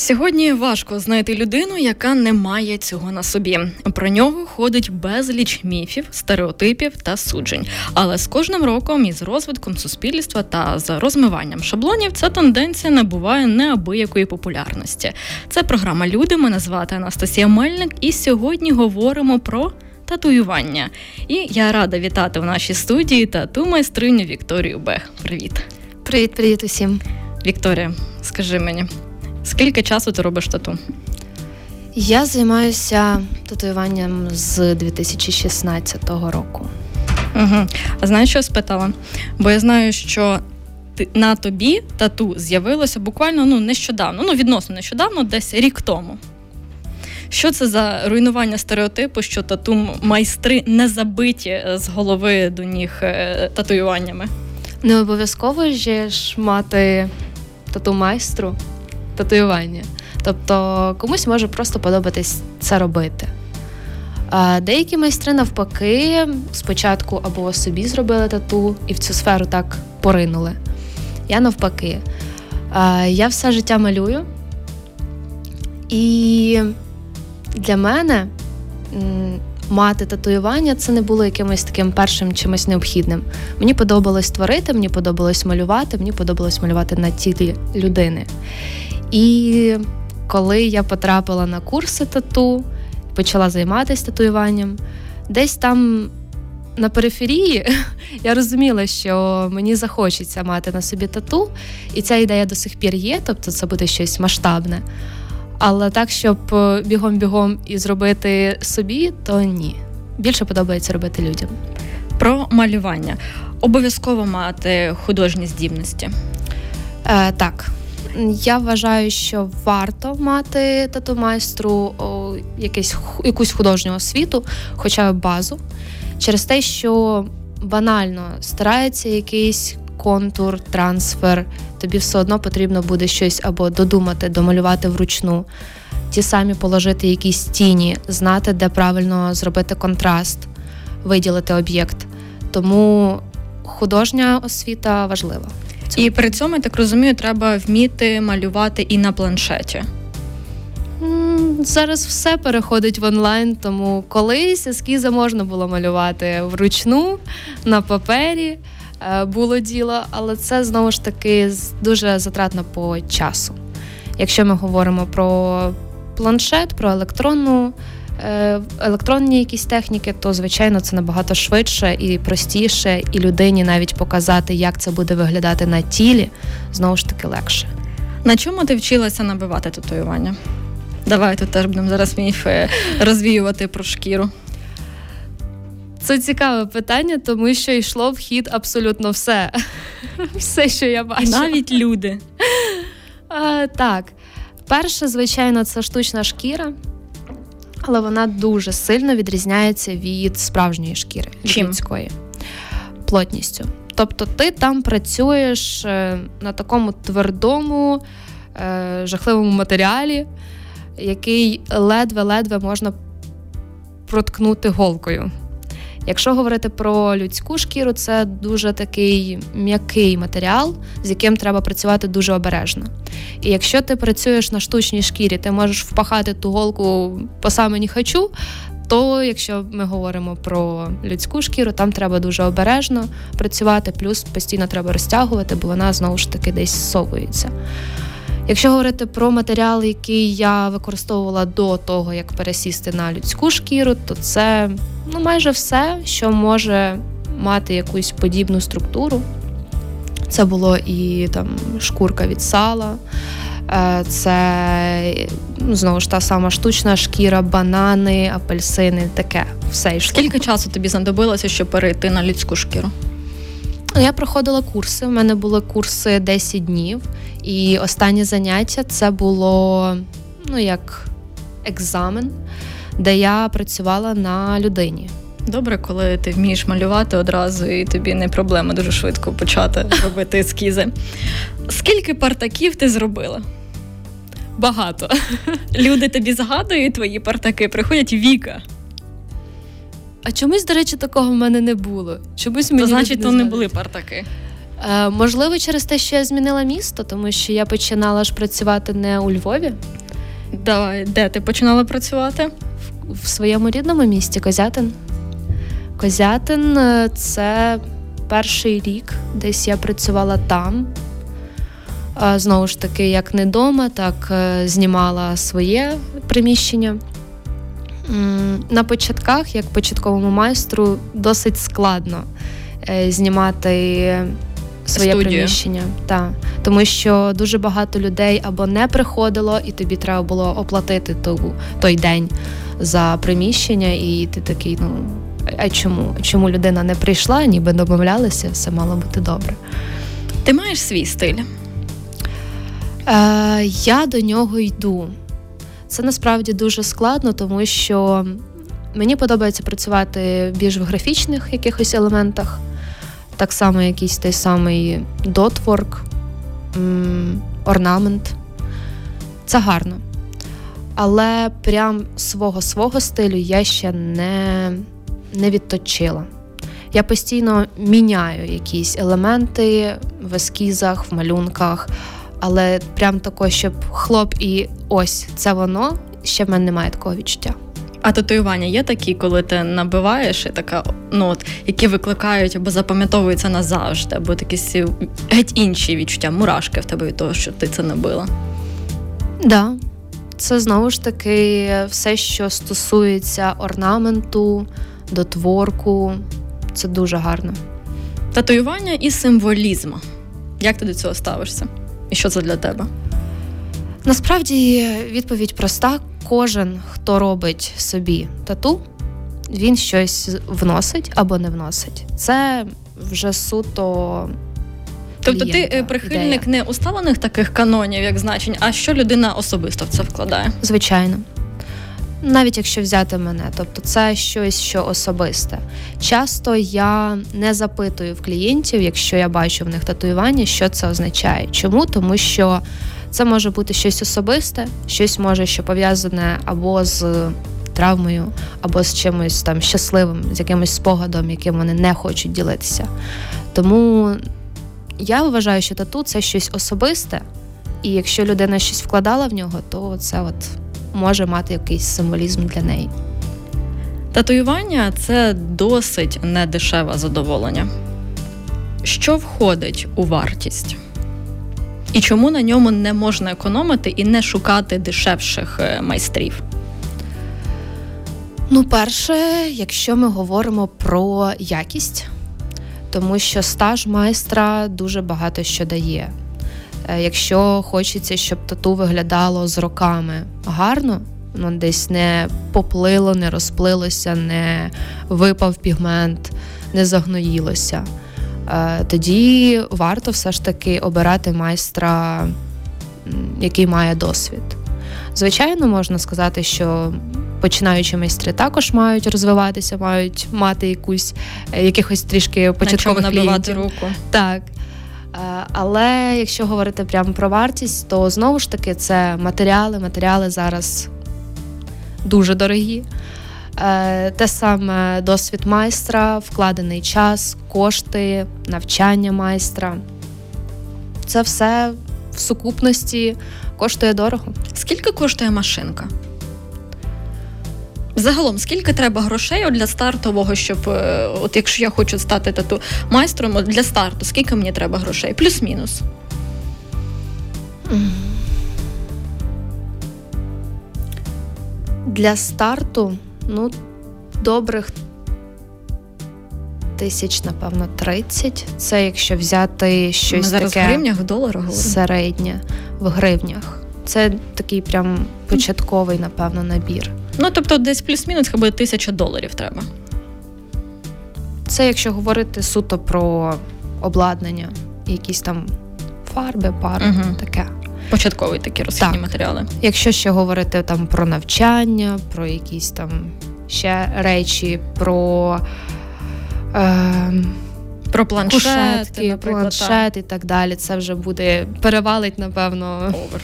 Сьогодні важко знайти людину, яка не має цього на собі. Про нього ходить безліч міфів, стереотипів та суджень. Але з кожним роком із розвитком суспільства та за розмиванням шаблонів ця тенденція набуває неабиякої популярності. Це програма Люди. Мене звати Анастасія Мельник, і сьогодні говоримо про. Татуювання. І я рада вітати в нашій студії тату майстриню Вікторію Бех. Привіт. Привіт, привіт усім. Вікторія, скажи мені, Скільки часу ти робиш тату? Я займаюся татуюванням з 2016 року. Угу. А знаєш, що я спитала? Бо я знаю, що ти, на тобі тату з'явилося буквально ну, нещодавно, ну відносно нещодавно, десь рік тому. Що це за руйнування стереотипу, що тату майстри не забиті з голови до ніг е, татуюваннями? Не обов'язково ж мати тату майстру татуювання. Тобто комусь може просто подобатись це робити. А Деякі майстри, навпаки, спочатку або собі зробили тату і в цю сферу так поринули. Я навпаки. Я все життя малюю. І для мене мати татуювання це не було якимось таким першим чимось необхідним. Мені подобалось творити, мені подобалось малювати, мені подобалось малювати на тілі людини. І коли я потрапила на курси тату, почала займатися татуюванням, десь там на периферії я розуміла, що мені захочеться мати на собі тату, і ця ідея до сих пір є, тобто це буде щось масштабне. Але так, щоб бігом-бігом і зробити собі, то ні. Більше подобається робити людям. Про малювання обов'язково мати художні здібності. Е, Так. Я вважаю, що варто мати тату-майстру якийсь, якусь художню освіту, хоча б базу, через те, що банально старається якийсь контур, трансфер, тобі все одно потрібно буде щось або додумати, домалювати вручну, ті самі положити якісь тіні, знати, де правильно зробити контраст, виділити об'єкт. Тому художня освіта важлива. І при цьому я так розумію, треба вміти малювати і на планшеті. Зараз все переходить в онлайн, тому колись ескізи можна було малювати вручну на папері. Е, було діло, але це знову ж таки дуже затратно по часу. Якщо ми говоримо про планшет, про електронну електронні якісь техніки, то звичайно це набагато швидше і простіше, і людині навіть показати, як це буде виглядати на тілі, знову ж таки легше. На чому ти вчилася набивати татуювання? Давай тут теж будемо зараз міфи розвіювати про шкіру. Це цікаве питання, тому що йшло в хід абсолютно все. Все, що я бачу. Навіть люди. А, Так. Перше, звичайно, це штучна шкіра але вона дуже сильно відрізняється від справжньої шкіри Чим? людської плотністю. Тобто ти там працюєш е, на такому твердому, е, жахливому матеріалі, який ледве-ледве можна проткнути голкою. Якщо говорити про людську шкіру, це дуже такий м'який матеріал, з яким треба працювати дуже обережно. І якщо ти працюєш на штучній шкірі, ти можеш впахати ту голку по саме не хочу. То, якщо ми говоримо про людську шкіру, там треба дуже обережно працювати, плюс постійно треба розтягувати, бо вона знову ж таки десь зсовується. Якщо говорити про матеріал, який я використовувала до того, як пересісти на людську шкіру, то це ну, майже все, що може мати якусь подібну структуру. Це було і там шкурка від сала, е, це ну, знову ж та сама штучна шкіра, банани, апельсини, таке все. Скільки часу тобі знадобилося, щоб перейти на людську шкіру? Я проходила курси. У мене були курси 10 днів, і останнє заняття це було ну як екзамен, де я працювала на людині. Добре, коли ти вмієш малювати одразу, і тобі не проблема дуже швидко почати робити ескізи. Скільки партаків ти зробила? Багато. Люди тобі згадують твої партаки, приходять Віка. А чомусь, до речі, такого в мене не було. Чомусь мені То значить, не то не були партаки. Е, можливо, через те, що я змінила місто, тому що я починала ж працювати не у Львові, Давай, де ти починала працювати? в своєму рідному місті Козятин. Козятин е, це перший рік, десь я працювала там. Е, Знову ж таки, як не вдома, так е, знімала своє приміщення. На початках, як початковому майстру, досить складно е, знімати своє Студію. приміщення. Так. Тому що дуже багато людей або не приходило, і тобі треба було оплатити ту, той день за приміщення, і ти такий, ну а чому? Чому людина не прийшла, ніби домовлялися, все мало бути добре. Ти маєш свій стиль. Е, я до нього йду. Це насправді дуже складно, тому що мені подобається працювати більш в графічних якихось елементах. Так само якийсь той самий дотворк, орнамент. Це гарно. Але прям свого свого стилю я ще не, не відточила. Я постійно міняю якісь елементи в ескізах, в малюнках, але прям тако, щоб хлоп і ось це воно, ще в мене немає такого відчуття. А татуювання є такі, коли ти набиваєш і така, ну от, які викликають або запам'ятовуються назавжди, або такі геть інші відчуття, мурашки в тебе від того, що ти це набила. Да. Це знову ж таки все, що стосується орнаменту, дотворку. Це дуже гарно. Татуювання і символізм. Як ти до цього ставишся? І що це для тебе? Насправді відповідь проста: кожен, хто робить собі тату, він щось вносить або не вносить. Це вже суто. Тобто ти клієнта ти прихильник ідея. не усталених таких канонів, як значень, а що людина особисто в це вкладає. Звичайно. Навіть якщо взяти мене, тобто це щось, що особисте. Часто я не запитую в клієнтів, якщо я бачу в них татуювання, що це означає. Чому? Тому що це може бути щось особисте, щось може, що пов'язане або з травмою, або з чимось там щасливим, з якимось спогадом, яким вони не хочуть ділитися. Тому я вважаю, що тату це щось особисте, і якщо людина щось вкладала в нього, то це от може мати якийсь символізм для неї. Татуювання це досить недешеве задоволення. Що входить у вартість? І чому на ньому не можна економити і не шукати дешевших е, майстрів? Ну, перше, якщо ми говоримо про якість, тому що стаж майстра дуже багато що дає. Е, Якщо хочеться, щоб тату виглядало з роками гарно, ну десь не поплило, не розплилося, не випав пігмент, не загноїлося. е, Тоді варто все ж таки обирати майстра, який має досвід. Звичайно, можна сказати, що починаючі майстри також мають розвиватися, мають мати якусь е, якихось трішки На чому набивати руку? Так. Е, Але якщо говорити прямо про вартість, то знову ж таки це матеріали. Матеріали зараз дуже дорогі. Е, Те саме досвід майстра, вкладений час, кошти, навчання майстра. Це все в сукупності коштує дорого. Скільки коштує машинка? Загалом, скільки треба грошей для стартового, щоб е, от якщо я хочу стати тату майстром, от для старту, скільки мені треба грошей? Плюс-мінус. Для старту, ну, добрих тисяч, напевно, 30. Це якщо взяти Ми щось зараз таке в гривнях, в доларах середнє в гривнях. Це такий прям початковий, напевно, набір. Ну тобто, десь плюс-мінус, буде тисяча доларів треба. Це якщо говорити суто про обладнання, якісь там фарби, пари, Мгм. таке. Початкові такі розхідні Так. матеріали. Якщо ще говорити там про навчання, про якісь там ще речі про. Е, про планшет, кушетки, планшет і так далі. Це вже буде перевалить, напевно, Овер.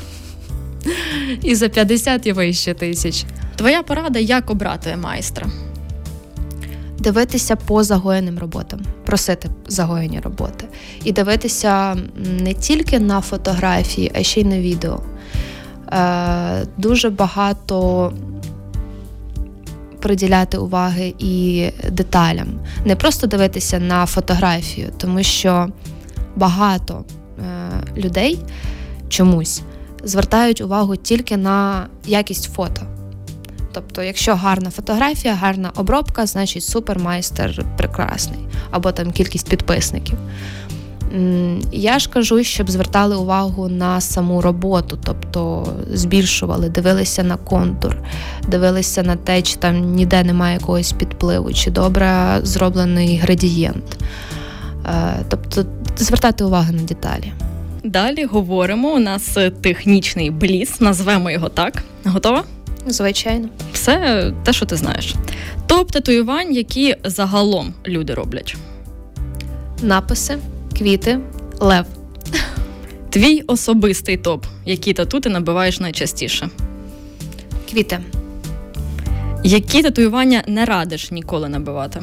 І за 50 і вище тисяч. Твоя порада, як обрати майстра? Дивитися по загоєним роботам, просити загоєні роботи. І дивитися не тільки на фотографії, а ще й на відео. Е, Дуже багато приділяти уваги і деталям, не просто дивитися на фотографію, тому що багато е, людей чомусь звертають увагу тільки на якість фото. Тобто, якщо гарна фотографія, гарна обробка, значить супермайстер прекрасний, або там кількість підписників. Я ж кажу, щоб звертали увагу на саму роботу, тобто збільшували, дивилися на контур, дивилися на те, чи там ніде немає якогось підпливу, чи добре зроблений градієнт. Е, тобто звертати увагу на деталі. Далі говоримо. У нас технічний бліс, назвемо його так. Готова? Звичайно, все те, що ти знаєш. Топ татуювань, які загалом люди роблять. Написи, квіти, лев. Твій особистий топ, які тату ти набиваєш найчастіше. Квіти. Які татуювання не радиш ніколи набивати?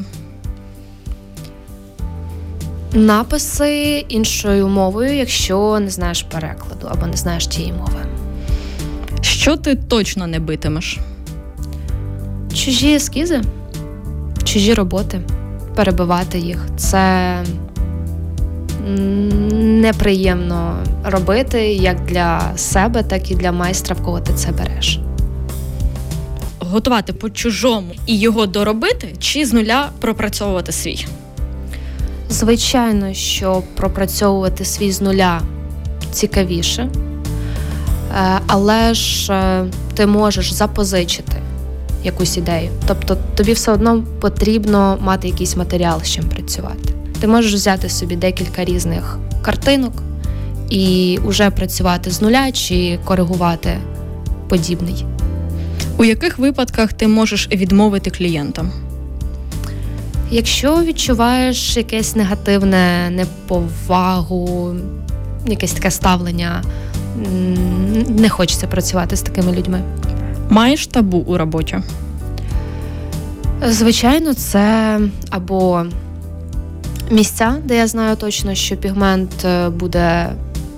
Написи іншою мовою, якщо не знаєш перекладу або не знаєш тієї мови. Що ти точно не битимеш? Чужі ескізи, чужі роботи, перебивати їх. Це неприємно робити як для себе, так і для майстра, в кого ти це береш. Готувати по чужому і його доробити, чи з нуля пропрацьовувати свій? Звичайно, що пропрацьовувати свій з нуля цікавіше. Е, але ж е, ти можеш запозичити якусь ідею. Тобто тобі все одно потрібно мати якийсь матеріал, з чим працювати. Ти можеш взяти собі декілька різних картинок і вже працювати з нуля чи коригувати подібний. У яких випадках ти можеш відмовити клієнтам? Якщо відчуваєш якесь негативне неповагу, якесь таке ставлення не хочеться працювати з такими людьми. Маєш табу у роботі? Звичайно, це або місця, де я знаю точно, що пігмент е, буде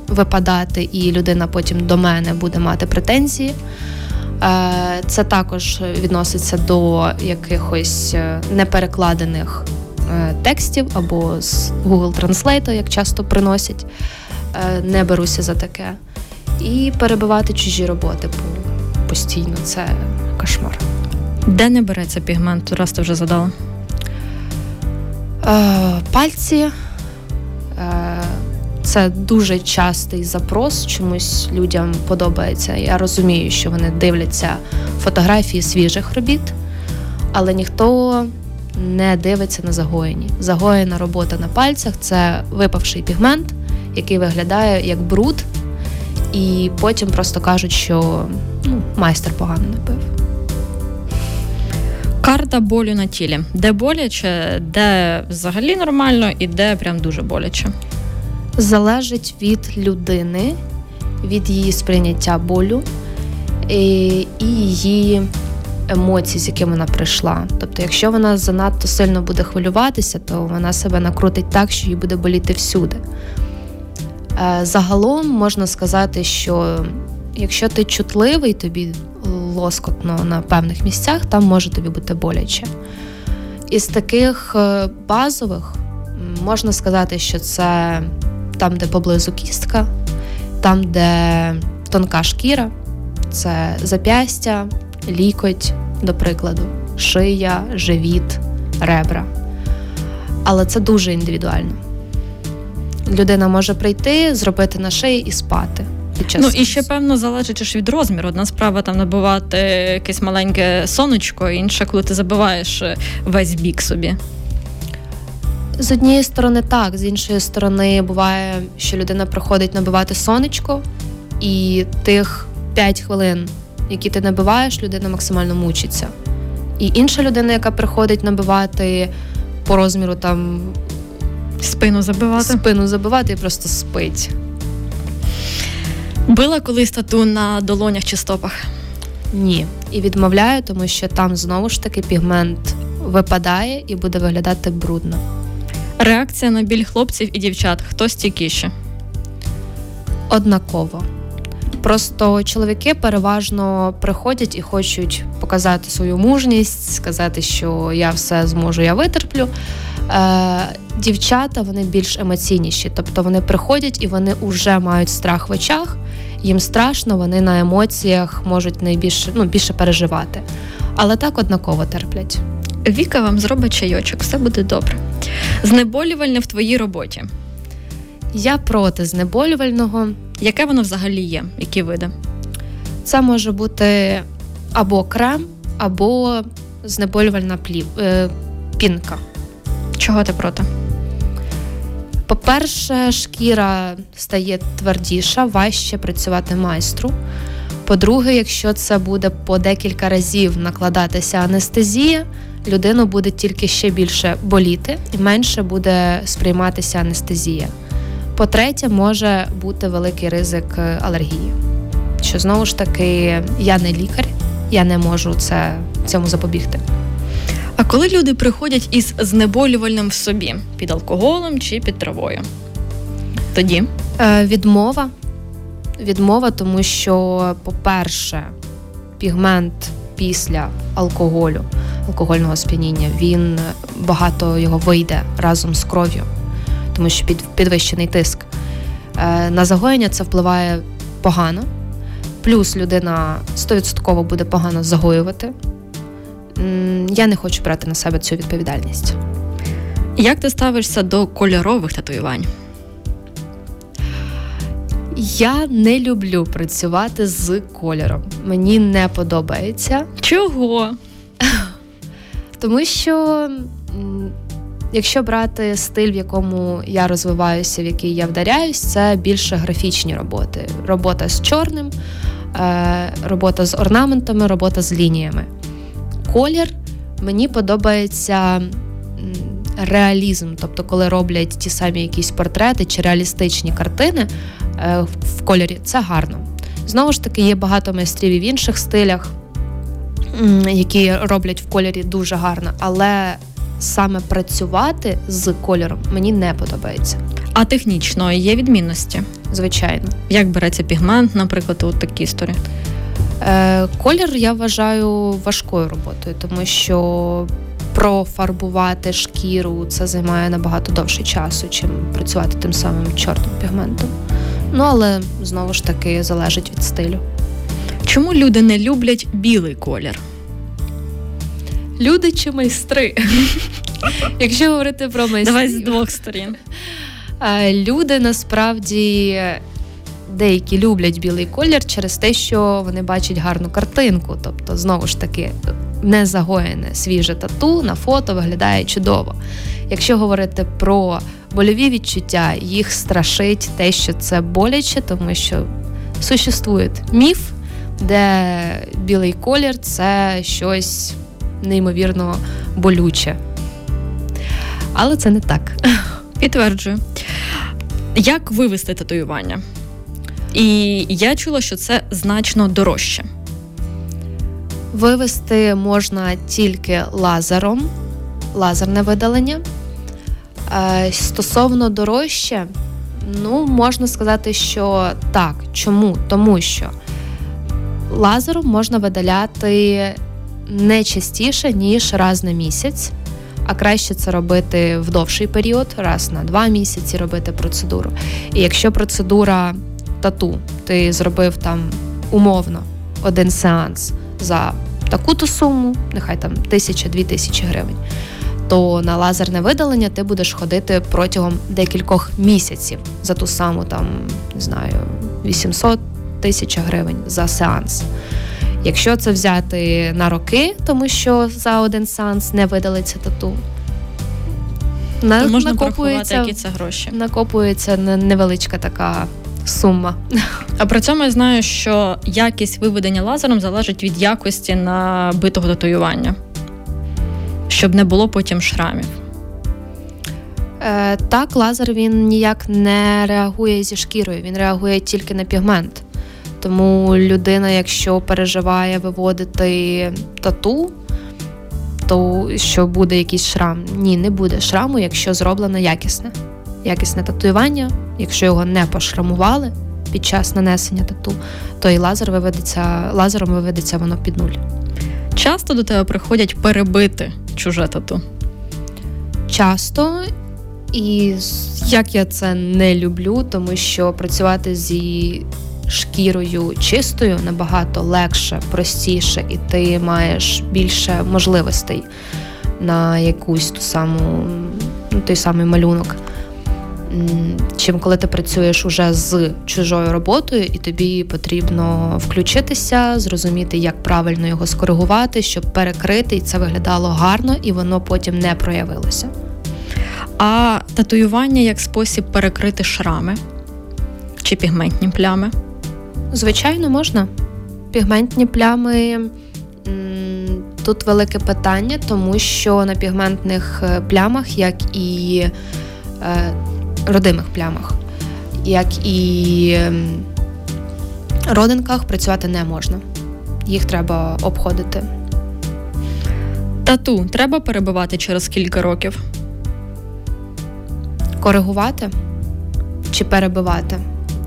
випадати, і людина потім до мене буде мати претензії. Е, це також відноситься до якихось е, неперекладених текстів або з Google Translate, як часто приносять. Не беруся за таке і перебивати чужі роботи постійно. Це кошмар. Де не береться пігмент, раз ти вже задала? Е, Пальці. Це дуже частий запрос, чомусь людям подобається. Я розумію, що вони дивляться фотографії свіжих робіт, але ніхто не дивиться на загоєні. Загоєна робота на пальцях це випавший пігмент, який виглядає як бруд, і потім просто кажуть, що ну, майстер погано не пив. Карта болю на тілі. Де боляче, де взагалі нормально, і де прям дуже боляче. Залежить від людини, від її сприйняття болю і, і її емоцій, з якими вона прийшла. Тобто, якщо вона занадто сильно буде хвилюватися, то вона себе накрутить так, що їй буде боліти всюди. Е, загалом можна сказати, що якщо ти чутливий, тобі лоскотно на певних місцях, там може тобі бути боляче. Із таких е, базових можна сказати, що це там, де поблизу кістка, там, де тонка шкіра, це зап'ястя, лікоть, до прикладу, шия, живіт, ребра. Але це дуже індивідуально людина може прийти, зробити на шиї і спати. Ну і ще певно залежить від розміру. Одна справа там набивати якесь маленьке сонечко, інша, коли ти забиваєш е, весь бік собі. З однієї сторони, так, з іншої сторони, буває, що людина приходить набивати сонечко, і тих 5 хвилин, які ти набиваєш, людина максимально мучиться. І інша людина, яка приходить набивати по розміру там спину забивати, спину забивати і просто спить. Била колись тату на долонях чи стопах? Ні. І відмовляю, тому що там знову ж таки пігмент випадає і буде виглядати брудно. Реакція на біль хлопців і дівчат хто стійкіше? Однаково. Просто чоловіки переважно приходять і хочуть показати свою мужність, сказати, що я все зможу, я витерплю. Е, Дівчата вони більш емоційніші, тобто вони приходять і вони вже мають страх в очах, їм страшно, вони на емоціях можуть найбільше ну, більше переживати. Але так однаково терплять. Віка вам зробить чайочок, все буде добре. Знеболювальне в твоїй роботі. Я проти знеболювального. Яке воно взагалі є? Які види? Це може бути або крем, або знеболювальна плів, е, пінка. Чого ти проти? По-перше, шкіра стає твердіша, важче працювати майстру. По-друге, якщо це буде по декілька разів накладатися анестезія, людину буде тільки ще більше боліти і менше буде сприйматися анестезія. По-третє, може бути великий ризик е, алергії. Що знову ж таки, я не лікар, я не можу це цьому запобігти. А коли люди приходять із знеболювальним в собі під алкоголем чи під травою? Тоді Е, відмова. Відмова, тому що, по-перше, пігмент після алкоголю, алкогольного сп'яніння, він багато його вийде разом з кров'ю, тому що під підвищений тиск. Е, на загоєння це впливає погано. Плюс людина 100% буде погано загоювати. Я не хочу брати на себе цю відповідальність. Як ти ставишся до кольорових татуювань? Я не люблю працювати з кольором. Мені не подобається. Чого? Тому що, якщо брати стиль, в якому я розвиваюся, в який я вдаряюсь, це більше графічні роботи. Робота з чорним, е, робота з орнаментами, робота з лініями. Колір мені подобається реалізм, тобто, коли роблять ті самі якісь портрети чи реалістичні картини е, в кольорі, це гарно. Знову ж таки, є багато майстрів і в інших стилях, які роблять в кольорі дуже гарно, але саме працювати з кольором мені не подобається. А технічно є відмінності? Звичайно. Як береться пігмент, наприклад, у такі історії? Е, колір я вважаю важкою роботою, тому що профарбувати шкіру це займає набагато довше часу, чим працювати тим самим чорним пігментом. Ну але знову ж таки залежить від стилю. Чому люди не люблять білий колір? Люди чи майстри? Якщо говорити про майстрів. Давай з двох сторін. Е, люди насправді деякі люблять білий колір через те, що вони бачать гарну картинку. Тобто, знову ж таки, не загоєне свіже тату на фото виглядає чудово. Якщо говорити про больові відчуття, їх страшить те, що це боляче, тому що существує міф, де білий колір це щось неймовірно болюче. Але це не так. Підтверджую. Як вивести татуювання? І я чула, що це значно дорожче. Вивести можна тільки лазером, лазерне видалення. Е, стосовно дорожче, ну, можна сказати, що так. Чому? Тому що лазером можна видаляти не частіше, ніж раз на місяць, а краще це робити в довший період, раз на два місяці робити процедуру. І якщо процедура тату ти зробив там умовно один сеанс за таку-то суму, нехай там тисяча-дві тисячі гривень, то на лазерне видалення ти будеш ходити протягом декількох місяців за ту саму там, не знаю, 800 тисяч гривень за сеанс. Якщо це взяти на роки, тому що за один сеанс не видалиться тату, на, то можна накопується, які це гроші. Накопується невеличка така сума. А при цьому я знаю, що якість виведення лазером залежить від якості набитого татуювання. щоб не було потім шрамів? Е, Так, лазер він ніяк не реагує зі шкірою, він реагує тільки на пігмент. Тому людина, якщо переживає виводити тату, то що буде якийсь шрам? Ні, не буде шраму, якщо зроблено якісне. Якісне татуювання, якщо його не пошрамували під час нанесення тату, то і лазер виведеться, лазером виведеться воно під нуль. Часто до тебе приходять перебити чуже тату? Часто. І як я це не люблю, тому що працювати зі шкірою чистою набагато легше, простіше, і ти маєш більше можливостей на якусь ту саму, ну, той самий малюнок. Чим коли ти працюєш уже з чужою роботою, і тобі потрібно включитися, зрозуміти, як правильно його скоригувати, щоб перекрити, і це виглядало гарно, і воно потім не проявилося. А татуювання як спосіб перекрити шрами чи пігментні плями? Звичайно, можна. Пігментні плями тут велике питання, тому що на пігментних е, плямах, як і е, родимих плямах, як і ем, родинках, працювати не можна. Їх треба обходити. Тату треба перебивати через кілька років. Коригувати чи перебивати?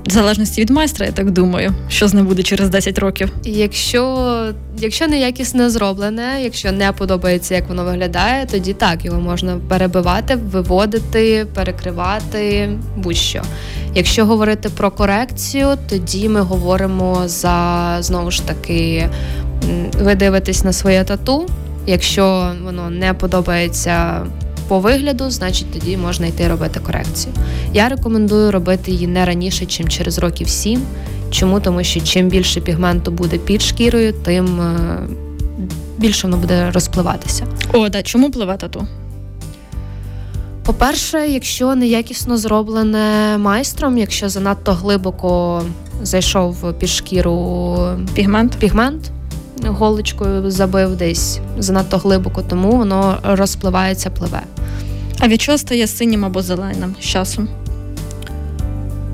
В залежності від майстра, я так думаю, що з ним буде через 10 років. Якщо якщо неякісно зроблене, якщо не подобається, як воно виглядає, тоді так його можна перебивати, виводити, перекривати, будь-що. Якщо говорити про корекцію, тоді ми говоримо за знову ж таки, ви дивитесь на своє тату. Якщо воно не подобається по вигляду, значить тоді можна йти робити корекцію. Я рекомендую робити її не раніше, ніж через років 7. Чому? Тому що чим більше пігменту буде під шкірою, тим е, більше воно буде розпливатися. О, да, чому пливе тату? По-перше, якщо неякісно зроблене майстром, якщо занадто глибоко зайшов під шкіру пігмент, пігмент голочкою забив десь занадто глибоко, тому воно розпливається, пливе. А від чого стає синім або зеленим з часом?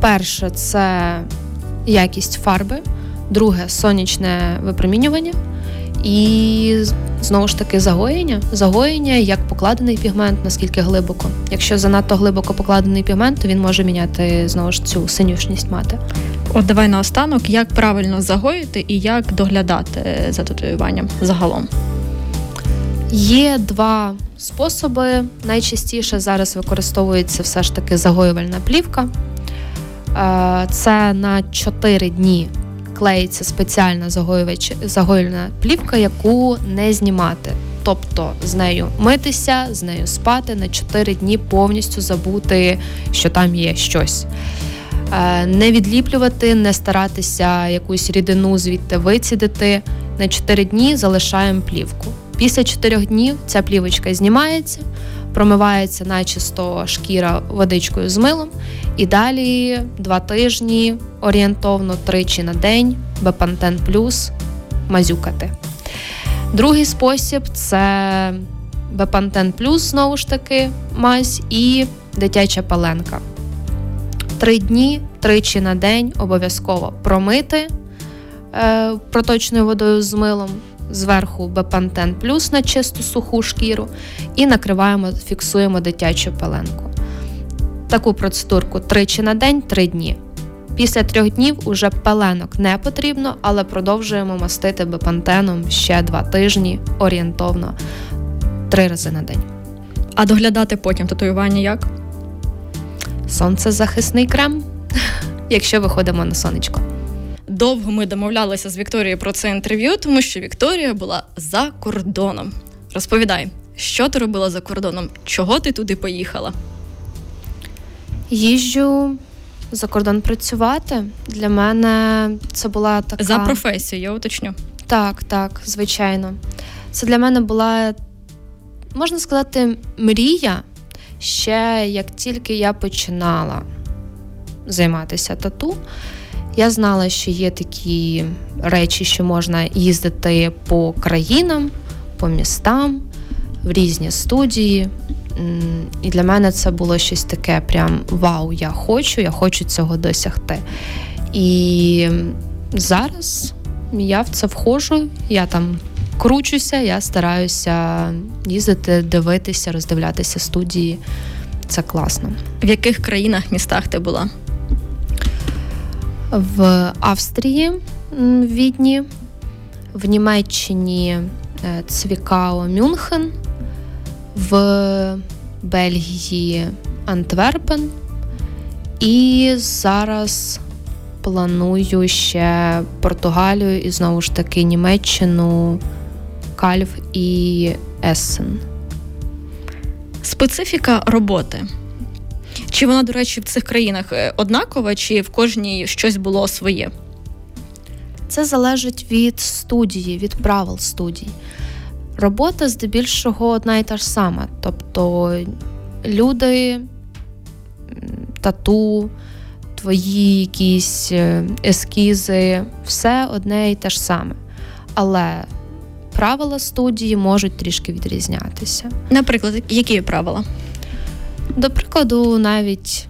Перше, це якість фарби, друге сонячне випромінювання. І знову ж таки загоєння. Загоєння як покладений пігмент, наскільки глибоко. Якщо занадто глибоко покладений пігмент, то він може міняти знову ж цю синюшність мати. От давай наостанок, як правильно загоїти і як доглядати за татуюванням загалом. Є два способи. Найчастіше зараз використовується все ж таки загоювальна плівка. Е, це на 4 дні клеїться спеціальна загоювальна плівка, яку не знімати. Тобто з нею митися, з нею спати на 4 дні повністю забути, що там є щось. Е, не відліплювати, не старатися якусь рідину звідти вицідити. На 4 дні залишаємо плівку. Після 4 днів ця плівочка знімається, промивається начисто шкіра водичкою з милом, і далі два тижні орієнтовно тричі на день, Бепантен плюс мазюкати. Другий спосіб це Бепантен плюс, знову ж таки, мазь і дитяча паленка. Три дні, тричі на день обов'язково промити е, проточною водою з милом, зверху Бепантен плюс на чисту суху шкіру і накриваємо, фіксуємо дитячу пеленку. Таку процедурку тричі на день, три дні. Після трьох днів уже пеленок не потрібно, але продовжуємо мастити бепантеном ще два тижні орієнтовно три рази на день. А доглядати потім татуювання як? Сонцезахисний крем, якщо виходимо на сонечко. Довго ми домовлялися з Вікторією про це інтерв'ю, тому що Вікторія була за кордоном. Розповідай, що ти робила за кордоном? Чого ти туди поїхала? Їжджу за кордон працювати. Для мене це була така за професією, я уточню. Так, так, звичайно. Це для мене була, можна сказати, мрія ще як тільки я починала займатися тату. Я знала, що є такі речі, що можна їздити по країнам, по містам, в різні студії. І для мене це було щось таке: прям вау, я хочу, я хочу цього досягти. І зараз я в це входжу, я там кручуся, я стараюся їздити, дивитися, роздивлятися студії. Це класно. В яких країнах містах ти була? В Австрії, в Відні, в Німеччині е, Цвікао Мюнхен, в Бельгії Антверпен. І зараз планую ще Португалію і знову ж таки Німеччину, Кальв і Ессен. Специфіка роботи. Чи вона, до речі, в цих країнах е, однакова, чи в кожній щось було своє? Це залежить від студії, від правил студій. Робота здебільшого одна і та ж сама. Тобто люди, тату, твої якісь е, ескізи, все одне і те ж саме. Але правила студії можуть трішки відрізнятися. Наприклад, які правила? До прикладу, навіть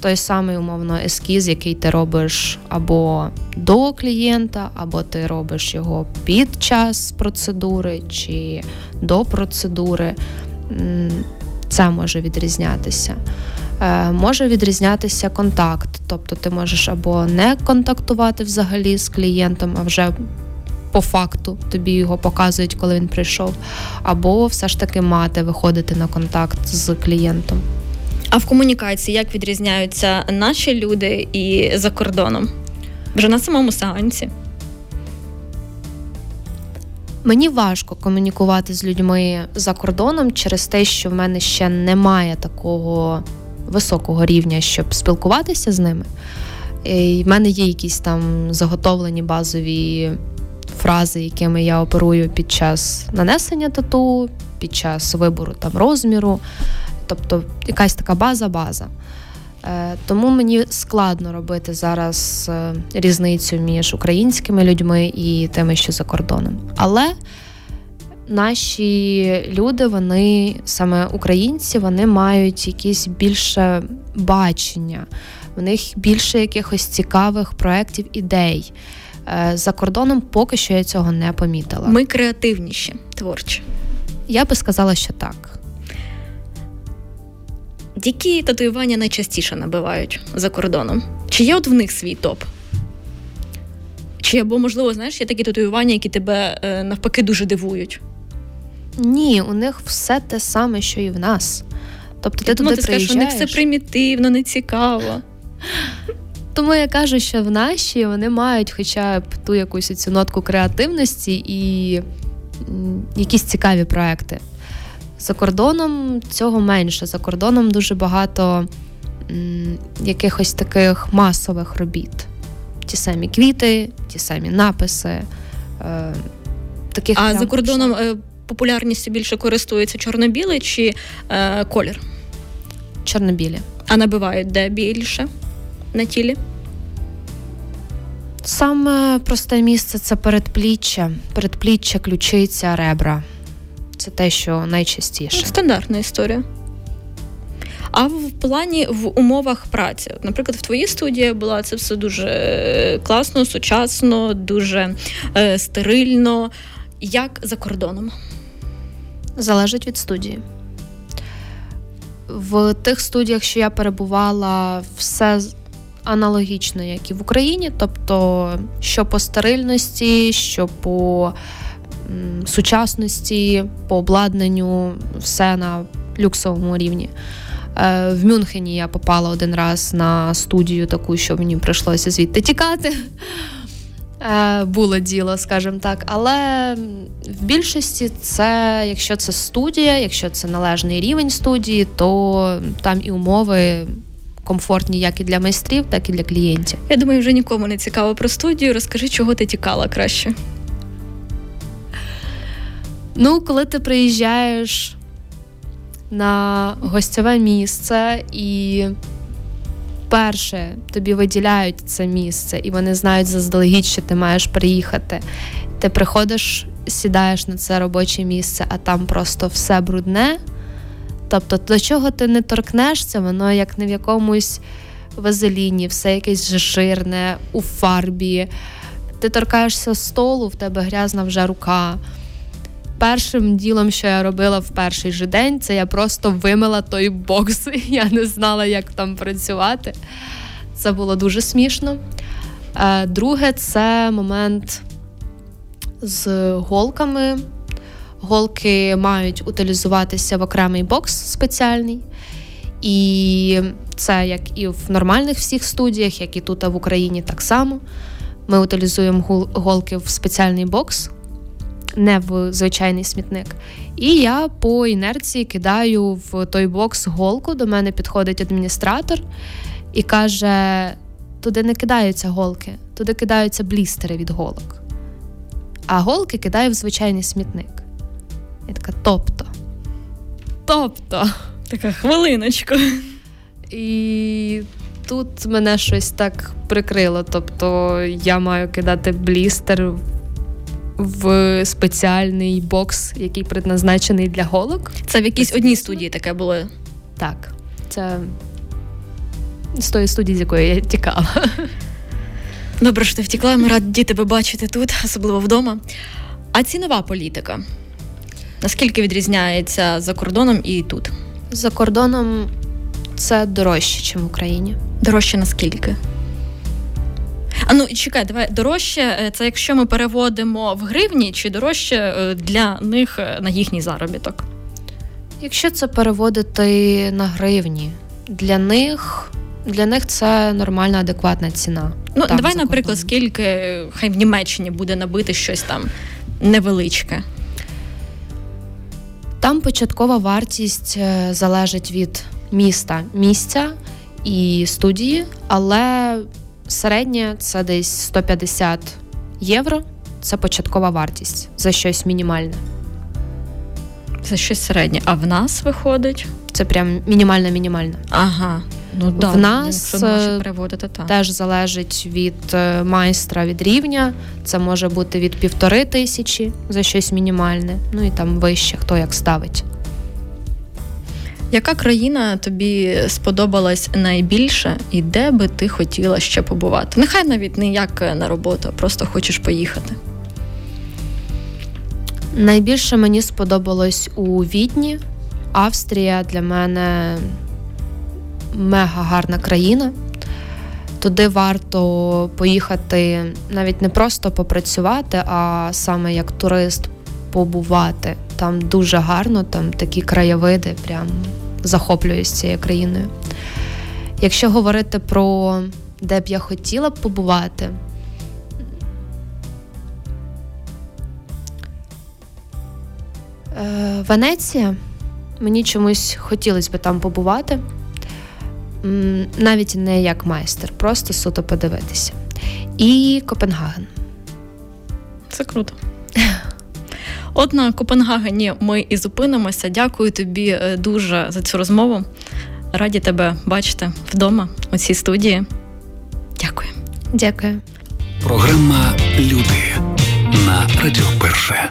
той самий умовно ескіз, який ти робиш або до клієнта, або ти робиш його під час процедури чи до процедури. Це може відрізнятися. Е, може відрізнятися контакт, тобто ти можеш або не контактувати взагалі з клієнтом, а вже по факту тобі його показують, коли він прийшов, або все ж таки мати виходити на контакт з клієнтом. А в комунікації як відрізняються наші люди і за кордоном? Вже на самому сеансі? Мені важко комунікувати з людьми за кордоном через те, що в мене ще немає такого високого рівня, щоб спілкуватися з ними. І В мене є якісь там заготовлені базові фрази, якими я оперую під час нанесення тату, під час вибору там розміру, тобто якась така база-база. Е, тому мені складно робити зараз е, різницю між українськими людьми і тими, що за кордоном. Але наші люди, вони саме українці, вони мають якісь більше бачення, в них більше якихось цікавих проєктів, ідей. Е, за кордоном поки що я цього не помітила. Ми креативніші, творчі. Я би сказала, що так. Які татуювання найчастіше набивають за кордоном? Чи є от в них свій топ? Чи або, можливо, знаєш, є такі татуювання, які тебе е, навпаки дуже дивують? Ні, у них все те саме, що і в нас. Тобто ти туди ти скажеш, що у них все примітивно, нецікаво. Тому я кажу, що в нашій вони мають хоча б ту якусь цю нотку креативності і якісь цікаві проекти. За кордоном цього менше. За кордоном дуже багато м, якихось таких масових робіт. Ті самі квіти, ті самі написи. Е, таких А за кордоном е, популярністю більше користується чорно-білий чи е, колір? Чорно-білі. А набивають де більше на тілі? Саме просте місце це передпліччя, передпліччя, ключиця, ребра. Це те, що найчастіше. Стандартна історія. А в плані в умовах праці, наприклад, в твоїй студії була це все дуже е, класно, сучасно, дуже е, стерильно. Як за кордоном? Залежить від студії. В тих студіях, що я перебувала, все аналогічно, як і в Україні, тобто що по стерильності, що по сучасності, по обладнанню, все на люксовому рівні. Е, в Мюнхені я попала один раз на студію, таку, що мені прийшлося звідти тікати. Е, було діло, скажімо так. Але в більшості це, якщо це студія, якщо це належний рівень студії, то там і умови комфортні як і для майстрів, так і для клієнтів. Я думаю, вже нікому не цікаво про студію. Розкажи, чого ти тікала краще. Ну, коли ти приїжджаєш на гостьове місце і перше тобі виділяють це місце, і вони знають заздалегідь, що ти маєш приїхати. Ти приходиш сідаєш на це робоче місце, а там просто все брудне. Тобто, до чого ти не торкнешся, воно як не в якомусь вазеліні, все якесь жирне, у фарбі. Ти торкаєшся столу, в тебе грязна вже рука. Першим ділом, що я робила в перший же день, це я просто вимила той бокс. Я не знала, як там працювати. Це було дуже смішно. Е, друге, це момент з голками. Голки мають утилізуватися в окремий бокс спеціальний. І це як і в нормальних всіх студіях, як і тут в Україні так само. Ми утилізуємо голки в спеціальний бокс, не в звичайний смітник. І я по інерції кидаю в той бокс голку. До мене підходить адміністратор і каже: туди не кидаються голки, туди кидаються блістери від голок. А голки кидаю в звичайний смітник. Я така, тобто. Тобто. Така хвилиночка. І тут мене щось так прикрило. Тобто я маю кидати блістер в спеціальний бокс, який предназначений для голок. Це в якійсь одній студії таке було. Так, це з тої студії, з якої я тікала. Добре, що ти втікла. Ми раді тебе бачити тут, особливо вдома. А цінова політика. Наскільки відрізняється за кордоном і тут? За кордоном це дорожче, ніж в Україні. Дорожче наскільки? А ну чекай, давай дорожче. Е, це якщо ми переводимо в гривні, чи дорожче е, для них е, на їхній заробіток? Якщо це переводити на гривні, для них для них це нормальна, адекватна ціна. Ну там, давай, наприклад, скільки хай в Німеччині буде набити щось там невеличке. Там початкова вартість залежить від міста, місця і студії, але середнє це десь 150 євро. Це початкова вартість за щось мінімальне. За щось середнє. А в нас виходить? Це прям мінімальна мінімальна. Ага. Ну, да, В нас е, переводити, так. теж залежить від е, майстра від рівня. Це може бути від півтори тисячі за щось мінімальне, ну і там вище хто як ставить. Яка країна тобі сподобалась найбільше і де би ти хотіла ще побувати? Нехай навіть не як на роботу, а просто хочеш поїхати. Найбільше мені сподобалось у Відні. Австрія для мене мега гарна країна. Туди варто поїхати навіть не просто попрацювати, а саме як турист побувати. Там дуже гарно, там такі краєвиди, прям захоплююсь цією країною. Якщо говорити про де б я хотіла б побувати, е, Венеція, мені чомусь хотілося б там побувати, навіть не як майстер, просто суто подивитися. І Копенгаген. Це круто. От на Копенгагені ми і зупинимося. Дякую тобі е, дуже за цю розмову. Раді тебе бачити вдома у цій студії. Дякую. Дякую. Програма Люди на Радіо Перше.